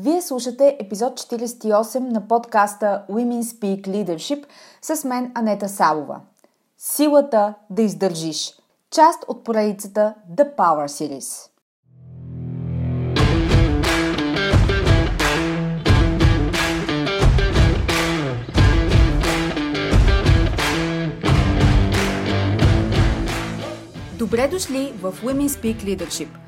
Вие слушате епизод 48 на подкаста Women Speak Leadership с мен Анета Савова. Силата да издържиш. Част от поредицата The Power Series. Добре дошли в Women Speak Leadership –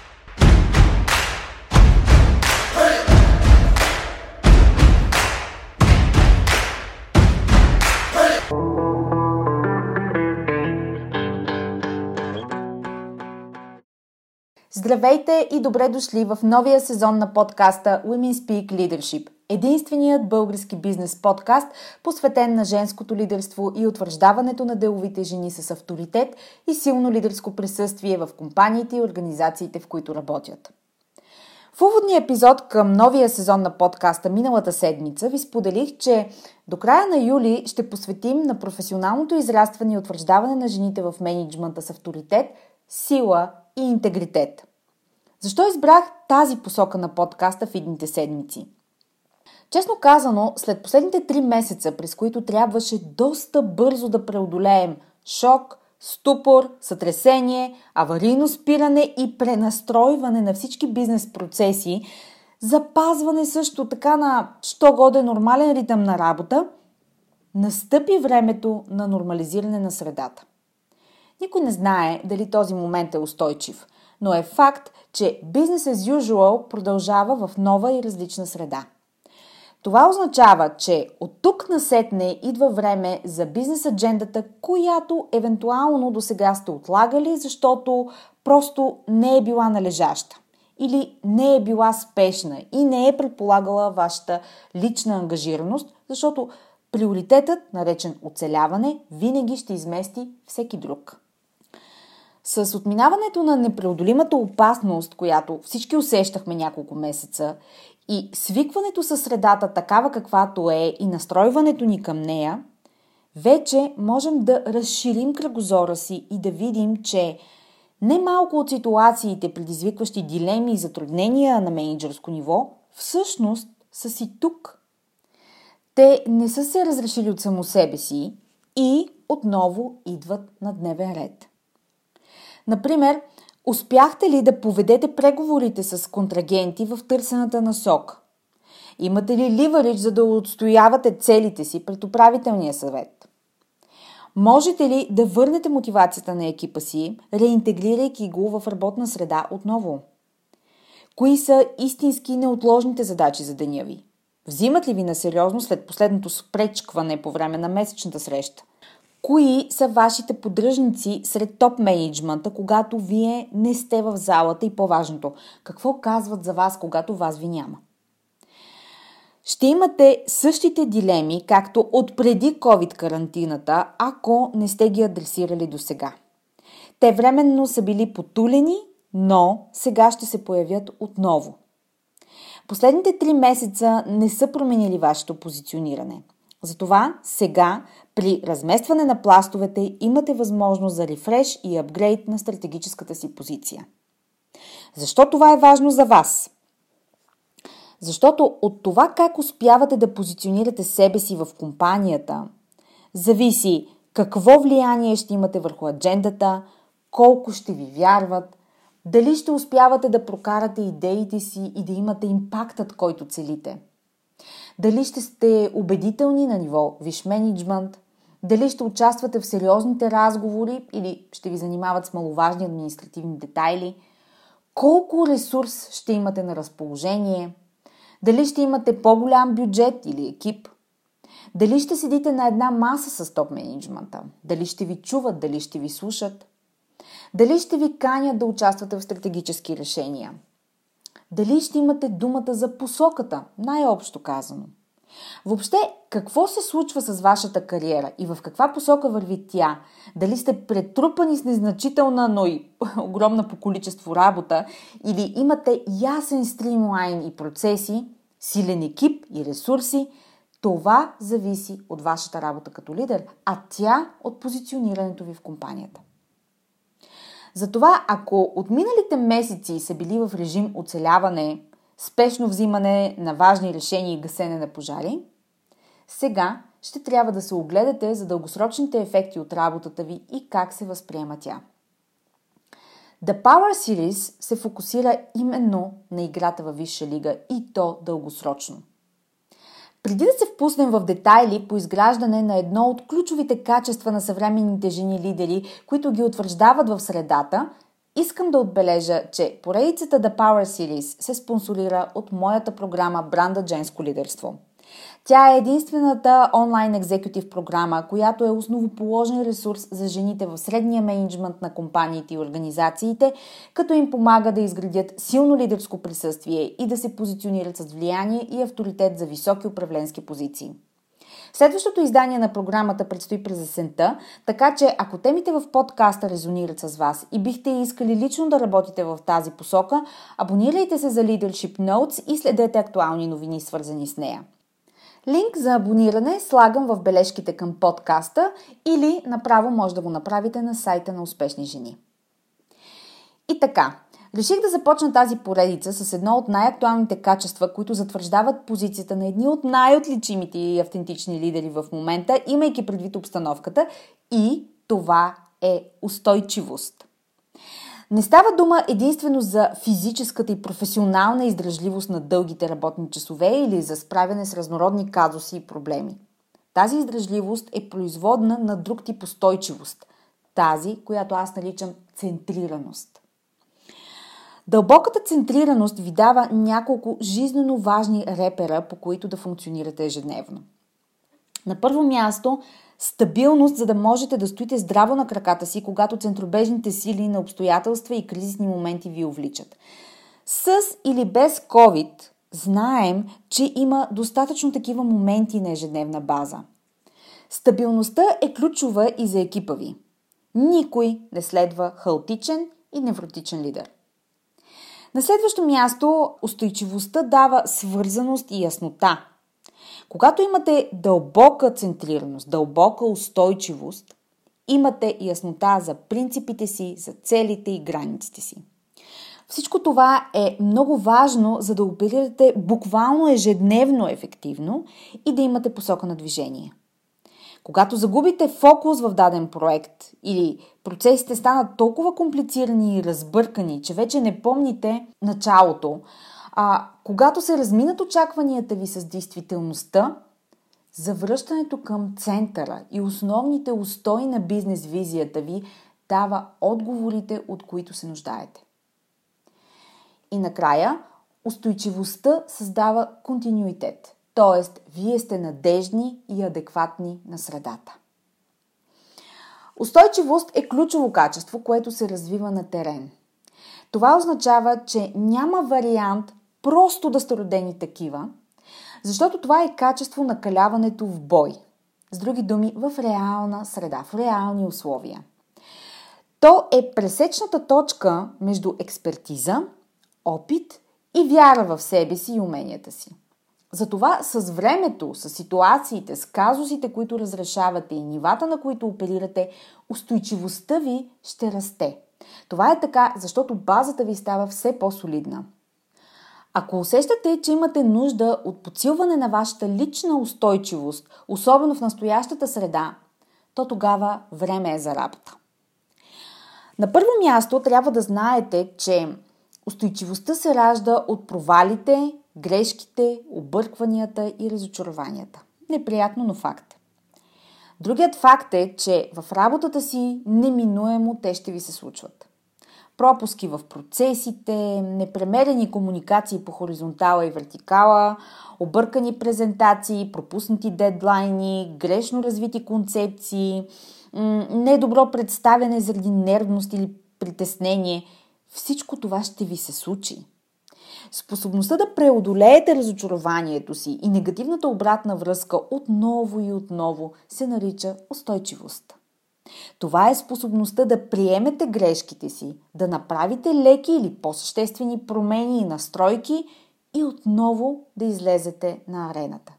Здравейте и добре дошли в новия сезон на подкаста Women Speak Leadership, единственият български бизнес подкаст, посветен на женското лидерство и утвърждаването на деловите жени с авторитет и силно лидерско присъствие в компаниите и организациите, в които работят. В уводния епизод към новия сезон на подкаста миналата седмица ви споделих, че до края на юли ще посветим на професионалното израстване и утвърждаване на жените в менеджмента с авторитет, сила и интегритет – защо избрах тази посока на подкаста в идните седмици? Честно казано, след последните три месеца, през които трябваше доста бързо да преодолеем шок, ступор, сътресение, аварийно спиране и пренастройване на всички бизнес процеси, запазване също така на що годе нормален ритъм на работа, настъпи времето на нормализиране на средата. Никой не знае дали този момент е устойчив, но е факт, че Business as usual продължава в нова и различна среда. Това означава, че от тук насетне идва време за бизнес аджендата, която евентуално до сега сте отлагали, защото просто не е била належаща или не е била спешна и не е предполагала вашата лична ангажираност, защото приоритетът, наречен оцеляване, винаги ще измести всеки друг. С отминаването на непреодолимата опасност, която всички усещахме няколко месеца, и свикването със средата такава каквато е и настройването ни към нея, вече можем да разширим кръгозора си и да видим, че немалко от ситуациите, предизвикващи дилеми и затруднения на менеджерско ниво, всъщност са си тук. Те не са се разрешили от само себе си и отново идват на дневен ред. Например, успяхте ли да поведете преговорите с контрагенти в търсената насок? Имате ли ливарич, за да отстоявате целите си пред управителния съвет? Можете ли да върнете мотивацията на екипа си, реинтегрирайки го в работна среда отново? Кои са истински неотложните задачи за деня ви? Взимат ли ви на сериозно след последното спречкване по време на месечната среща? Кои са вашите поддръжници сред топ менеджмента, когато вие не сте в залата и по-важното, какво казват за вас, когато вас ви няма? Ще имате същите дилеми, както от преди COVID карантината, ако не сте ги адресирали до сега. Те временно са били потулени, но сега ще се появят отново. Последните три месеца не са променили вашето позициониране. Затова сега при разместване на пластовете имате възможност за рефреш и апгрейд на стратегическата си позиция. Защо това е важно за вас? Защото от това как успявате да позиционирате себе си в компанията, зависи какво влияние ще имате върху аджендата, колко ще ви вярват, дали ще успявате да прокарате идеите си и да имате импактът, който целите – дали ще сте убедителни на ниво виш менеджмент, дали ще участвате в сериозните разговори или ще ви занимават с маловажни административни детайли, колко ресурс ще имате на разположение, дали ще имате по-голям бюджет или екип, дали ще седите на една маса с топ менеджмента, дали ще ви чуват, дали ще ви слушат, дали ще ви канят да участвате в стратегически решения, дали ще имате думата за посоката, най-общо казано – Въобще, какво се случва с вашата кариера и в каква посока върви тя? Дали сте претрупани с незначителна, но и огромна по количество работа или имате ясен стримлайн и процеси, силен екип и ресурси, това зависи от вашата работа като лидер, а тя от позиционирането ви в компанията. Затова, ако от миналите месеци са били в режим оцеляване, спешно взимане на важни решения и гасене на пожари, сега ще трябва да се огледате за дългосрочните ефекти от работата ви и как се възприема тя. The Power Series се фокусира именно на играта във Висша лига и то дългосрочно. Преди да се впуснем в детайли по изграждане на едно от ключовите качества на съвременните жени лидери, които ги утвърждават в средата, Искам да отбележа, че поредицата The Power Series се спонсорира от моята програма Бранда Женско лидерство. Тя е единствената онлайн екзекутив програма, която е основоположен ресурс за жените в средния менеджмент на компаниите и организациите, като им помага да изградят силно лидерско присъствие и да се позиционират с влияние и авторитет за високи управленски позиции. Следващото издание на програмата предстои през есента, така че ако темите в подкаста резонират с вас и бихте искали лично да работите в тази посока, абонирайте се за Leadership Notes и следете актуални новини, свързани с нея. Линк за абониране слагам в бележките към подкаста или направо може да го направите на сайта на Успешни жени. И така, Реших да започна тази поредица с едно от най-актуалните качества, които затвърждават позицията на едни от най-отличимите и автентични лидери в момента, имайки предвид обстановката и това е устойчивост. Не става дума единствено за физическата и професионална издръжливост на дългите работни часове или за справяне с разнородни казуси и проблеми. Тази издръжливост е производна на друг тип устойчивост. Тази, която аз наричам центрираност. Дълбоката центрираност ви дава няколко жизненно важни репера, по които да функционирате ежедневно. На първо място, стабилност, за да можете да стоите здраво на краката си, когато центробежните сили на обстоятелства и кризисни моменти ви увличат. С или без COVID знаем, че има достатъчно такива моменти на ежедневна база. Стабилността е ключова и за екипа ви. Никой не следва хаотичен и невротичен лидер. На следващо място, устойчивостта дава свързаност и яснота. Когато имате дълбока центрираност, дълбока устойчивост, имате яснота за принципите си, за целите и границите си. Всичко това е много важно, за да оперирате буквално ежедневно ефективно и да имате посока на движение. Когато загубите фокус в даден проект или процесите станат толкова комплицирани и разбъркани, че вече не помните началото, а когато се разминат очакванията ви с действителността, завръщането към центъра и основните устои на бизнес визията ви дава отговорите, от които се нуждаете. И накрая, устойчивостта създава континуитет – т.е. вие сте надежни и адекватни на средата. Устойчивост е ключово качество, което се развива на терен. Това означава, че няма вариант просто да сте родени такива, защото това е качество на каляването в бой. С други думи, в реална среда, в реални условия. То е пресечната точка между експертиза, опит и вяра в себе си и уменията си. Затова с времето, с ситуациите, с казусите, които разрешавате и нивата, на които оперирате, устойчивостта ви ще расте. Това е така, защото базата ви става все по-солидна. Ако усещате, че имате нужда от подсилване на вашата лична устойчивост, особено в настоящата среда, то тогава време е за работа. На първо място трябва да знаете, че устойчивостта се ражда от провалите грешките, объркванията и разочарованията. Неприятно, но факт. Другият факт е, че в работата си неминуемо те ще ви се случват. Пропуски в процесите, непремерени комуникации по хоризонтала и вертикала, объркани презентации, пропуснати дедлайни, грешно развити концепции, недобро представяне заради нервност или притеснение. Всичко това ще ви се случи. Способността да преодолеете разочарованието си и негативната обратна връзка отново и отново се нарича устойчивост. Това е способността да приемете грешките си, да направите леки или по-съществени промени и настройки и отново да излезете на арената.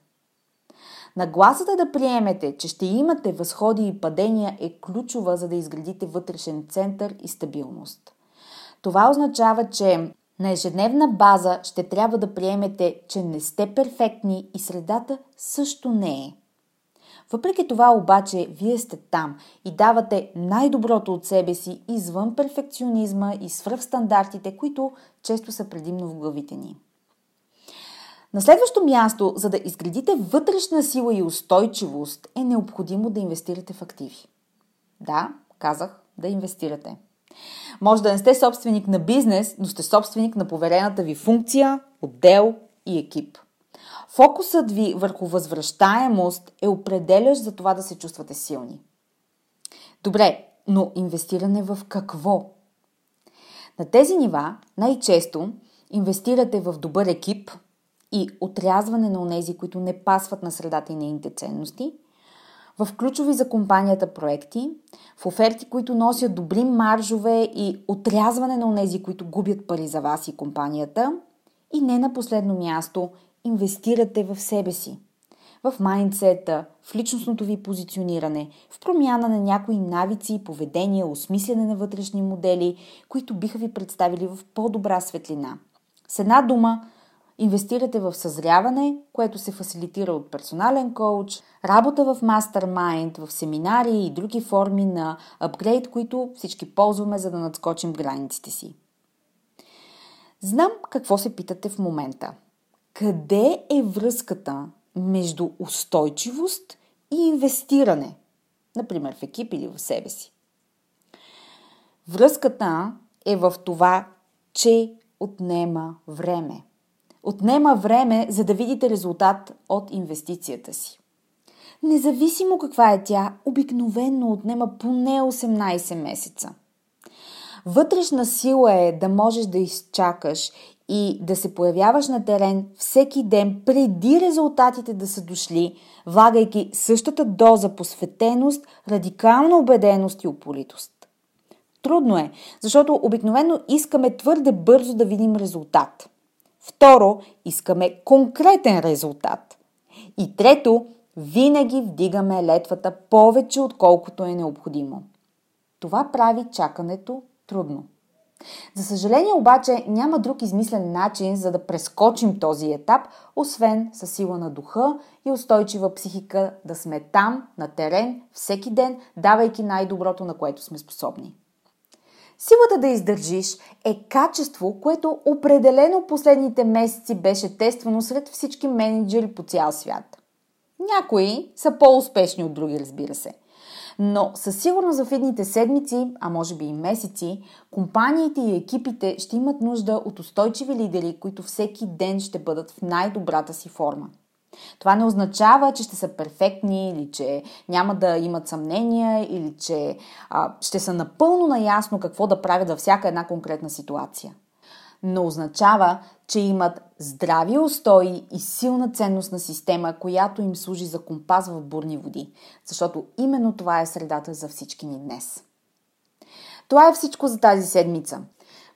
Нагласата да приемете, че ще имате възходи и падения е ключова, за да изградите вътрешен център и стабилност. Това означава, че на ежедневна база ще трябва да приемете, че не сте перфектни и средата също не е. Въпреки това обаче, вие сте там и давате най-доброто от себе си извън перфекционизма и свръхстандартите, които често са предимно в главите ни. На следващо място, за да изградите вътрешна сила и устойчивост, е необходимо да инвестирате в активи. Да, казах да инвестирате. Може да не сте собственик на бизнес, но сте собственик на поверената ви функция, отдел и екип. Фокусът ви върху възвръщаемост е определящ за това да се чувствате силни. Добре, но инвестиране в какво? На тези нива най-често инвестирате в добър екип и отрязване на онези, които не пасват на средата и нейните ценности – в ключови за компанията проекти, в оферти, които носят добри маржове и отрязване на онези, които губят пари за вас и компанията. И не на последно място, инвестирате в себе си. В майндсета, в личностното ви позициониране, в промяна на някои навици поведения, осмислене на вътрешни модели, които биха ви представили в по-добра светлина. С една дума, Инвестирате в съзряване, което се фасилитира от персонален коуч, работа в мастермайнд, в семинари и други форми на апгрейд, които всички ползваме, за да надскочим границите си. Знам какво се питате в момента. Къде е връзката между устойчивост и инвестиране? Например, в екип или в себе си. Връзката е в това, че отнема време. Отнема време, за да видите резултат от инвестицията си. Независимо каква е тя, обикновенно отнема поне 18 месеца. Вътрешна сила е да можеш да изчакаш и да се появяваш на терен всеки ден преди резултатите да са дошли, влагайки същата доза посветеност, радикална убеденост и уполитост. Трудно е, защото обикновено искаме твърде бързо да видим резултат. Второ, искаме конкретен резултат. И трето, винаги вдигаме летвата повече, отколкото е необходимо. Това прави чакането трудно. За съжаление обаче няма друг измислен начин за да прескочим този етап, освен със сила на духа и устойчива психика да сме там, на терен, всеки ден, давайки най-доброто, на което сме способни. Силата да издържиш е качество, което определено последните месеци беше тествано сред всички менеджери по цял свят. Някои са по-успешни от други, разбира се. Но със сигурност в едните седмици, а може би и месеци, компаниите и екипите ще имат нужда от устойчиви лидери, които всеки ден ще бъдат в най-добрата си форма. Това не означава, че ще са перфектни или че няма да имат съмнения или че а, ще са напълно наясно какво да правят във всяка една конкретна ситуация. Но означава, че имат здрави устои и силна ценностна система, която им служи за компас в бурни води. Защото именно това е средата за всички ни днес. Това е всичко за тази седмица.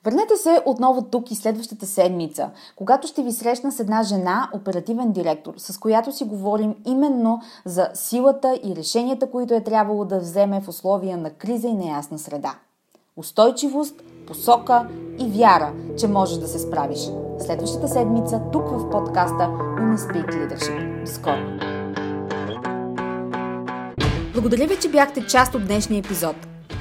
Върнете се отново тук и следващата седмица, когато ще ви срещна с една жена, оперативен директор, с която си говорим именно за силата и решенията, които е трябвало да вземе в условия на криза и неясна среда. Устойчивост, посока и вяра, че можеш да се справиш. Следващата седмица тук в подкаста Women Speak Leadership. Скоро! Благодаря ви, че бяхте част от днешния епизод.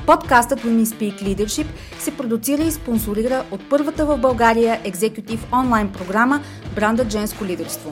Подкастът Women Speak Leadership се продуцира и спонсорира от първата в България екзекутив онлайн програма Бранда Женско лидерство.